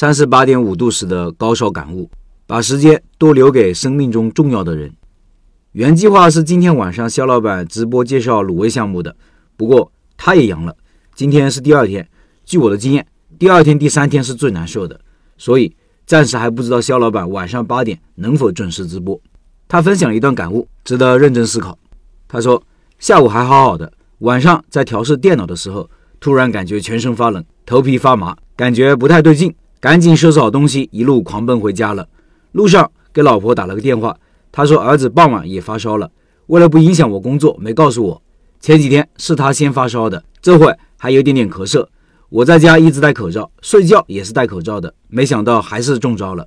三十八点五度时的高烧感悟，把时间多留给生命中重要的人。原计划是今天晚上肖老板直播介绍卤味项目的，不过他也阳了。今天是第二天，据我的经验，第二天、第三天是最难受的，所以暂时还不知道肖老板晚上八点能否准时直播。他分享了一段感悟，值得认真思考。他说：“下午还好好的，晚上在调试电脑的时候，突然感觉全身发冷，头皮发麻，感觉不太对劲。”赶紧收拾好东西，一路狂奔回家了。路上给老婆打了个电话，她说儿子傍晚也发烧了，为了不影响我工作，没告诉我。前几天是他先发烧的，这会还有点点咳嗽。我在家一直戴口罩，睡觉也是戴口罩的，没想到还是中招了。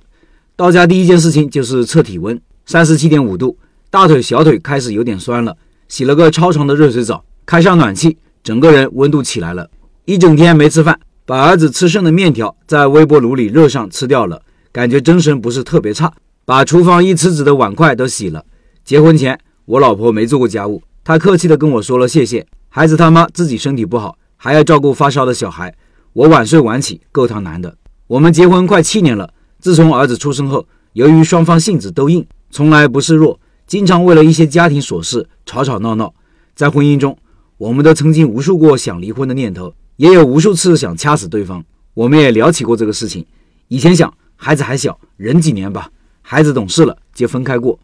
到家第一件事情就是测体温，三十七点五度，大腿、小腿开始有点酸了。洗了个超长的热水澡，开上暖气，整个人温度起来了。一整天没吃饭。把儿子吃剩的面条在微波炉里热上吃掉了，感觉精神不是特别差。把厨房一池子的碗筷都洗了。结婚前我老婆没做过家务，她客气的跟我说了谢谢。孩子他妈自己身体不好，还要照顾发烧的小孩，我晚睡晚起够他难的。我们结婚快七年了，自从儿子出生后，由于双方性子都硬，从来不示弱，经常为了一些家庭琐事吵吵闹闹。在婚姻中，我们都曾经无数过想离婚的念头。也有无数次想掐死对方，我们也聊起过这个事情。以前想孩子还小，忍几年吧，孩子懂事了就分开过。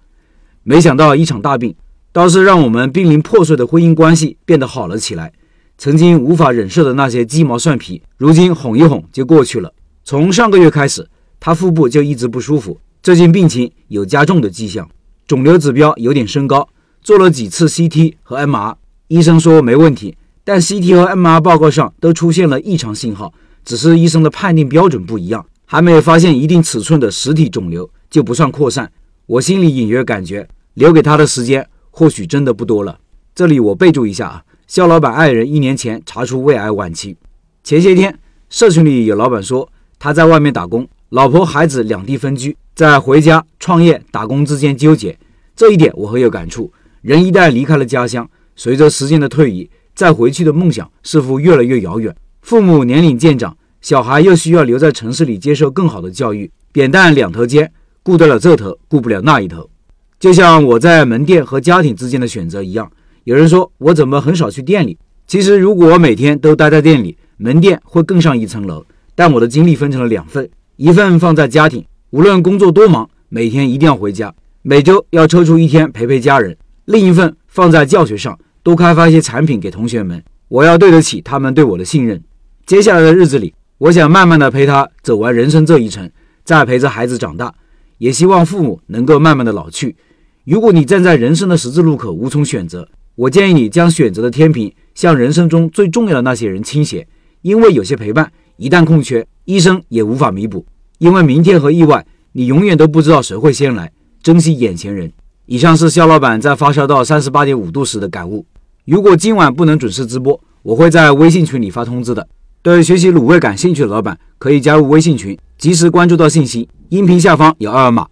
没想到一场大病，倒是让我们濒临破碎的婚姻关系变得好了起来。曾经无法忍受的那些鸡毛蒜皮，如今哄一哄就过去了。从上个月开始，他腹部就一直不舒服，最近病情有加重的迹象，肿瘤指标有点升高，做了几次 CT 和 MR，医生说没问题。但 CT 和 MR 报告上都出现了异常信号，只是医生的判定标准不一样，还没有发现一定尺寸的实体肿瘤，就不算扩散。我心里隐约感觉，留给他的时间或许真的不多了。这里我备注一下啊，肖老板爱人一年前查出胃癌晚期。前些天社群里有老板说他在外面打工，老婆孩子两地分居，在回家创业打工之间纠结。这一点我很有感触。人一旦离开了家乡，随着时间的推移，再回去的梦想似乎越来越遥远。父母年龄渐长，小孩又需要留在城市里接受更好的教育，扁担两头尖，顾得了这头，顾不了那一头。就像我在门店和家庭之间的选择一样。有人说我怎么很少去店里？其实如果我每天都待在店里，门店会更上一层楼。但我的精力分成了两份，一份放在家庭，无论工作多忙，每天一定要回家，每周要抽出一天陪陪家人；另一份放在教学上。多开发一些产品给同学们，我要对得起他们对我的信任。接下来的日子里，我想慢慢的陪他走完人生这一程，再陪着孩子长大。也希望父母能够慢慢的老去。如果你站在人生的十字路口无从选择，我建议你将选择的天平向人生中最重要的那些人倾斜，因为有些陪伴一旦空缺，医生也无法弥补。因为明天和意外，你永远都不知道谁会先来。珍惜眼前人。以上是肖老板在发烧到三十八点五度时的感悟。如果今晚不能准时直播，我会在微信群里发通知的。对学习卤味感兴趣的老板，可以加入微信群，及时关注到信息。音频下方有二维码。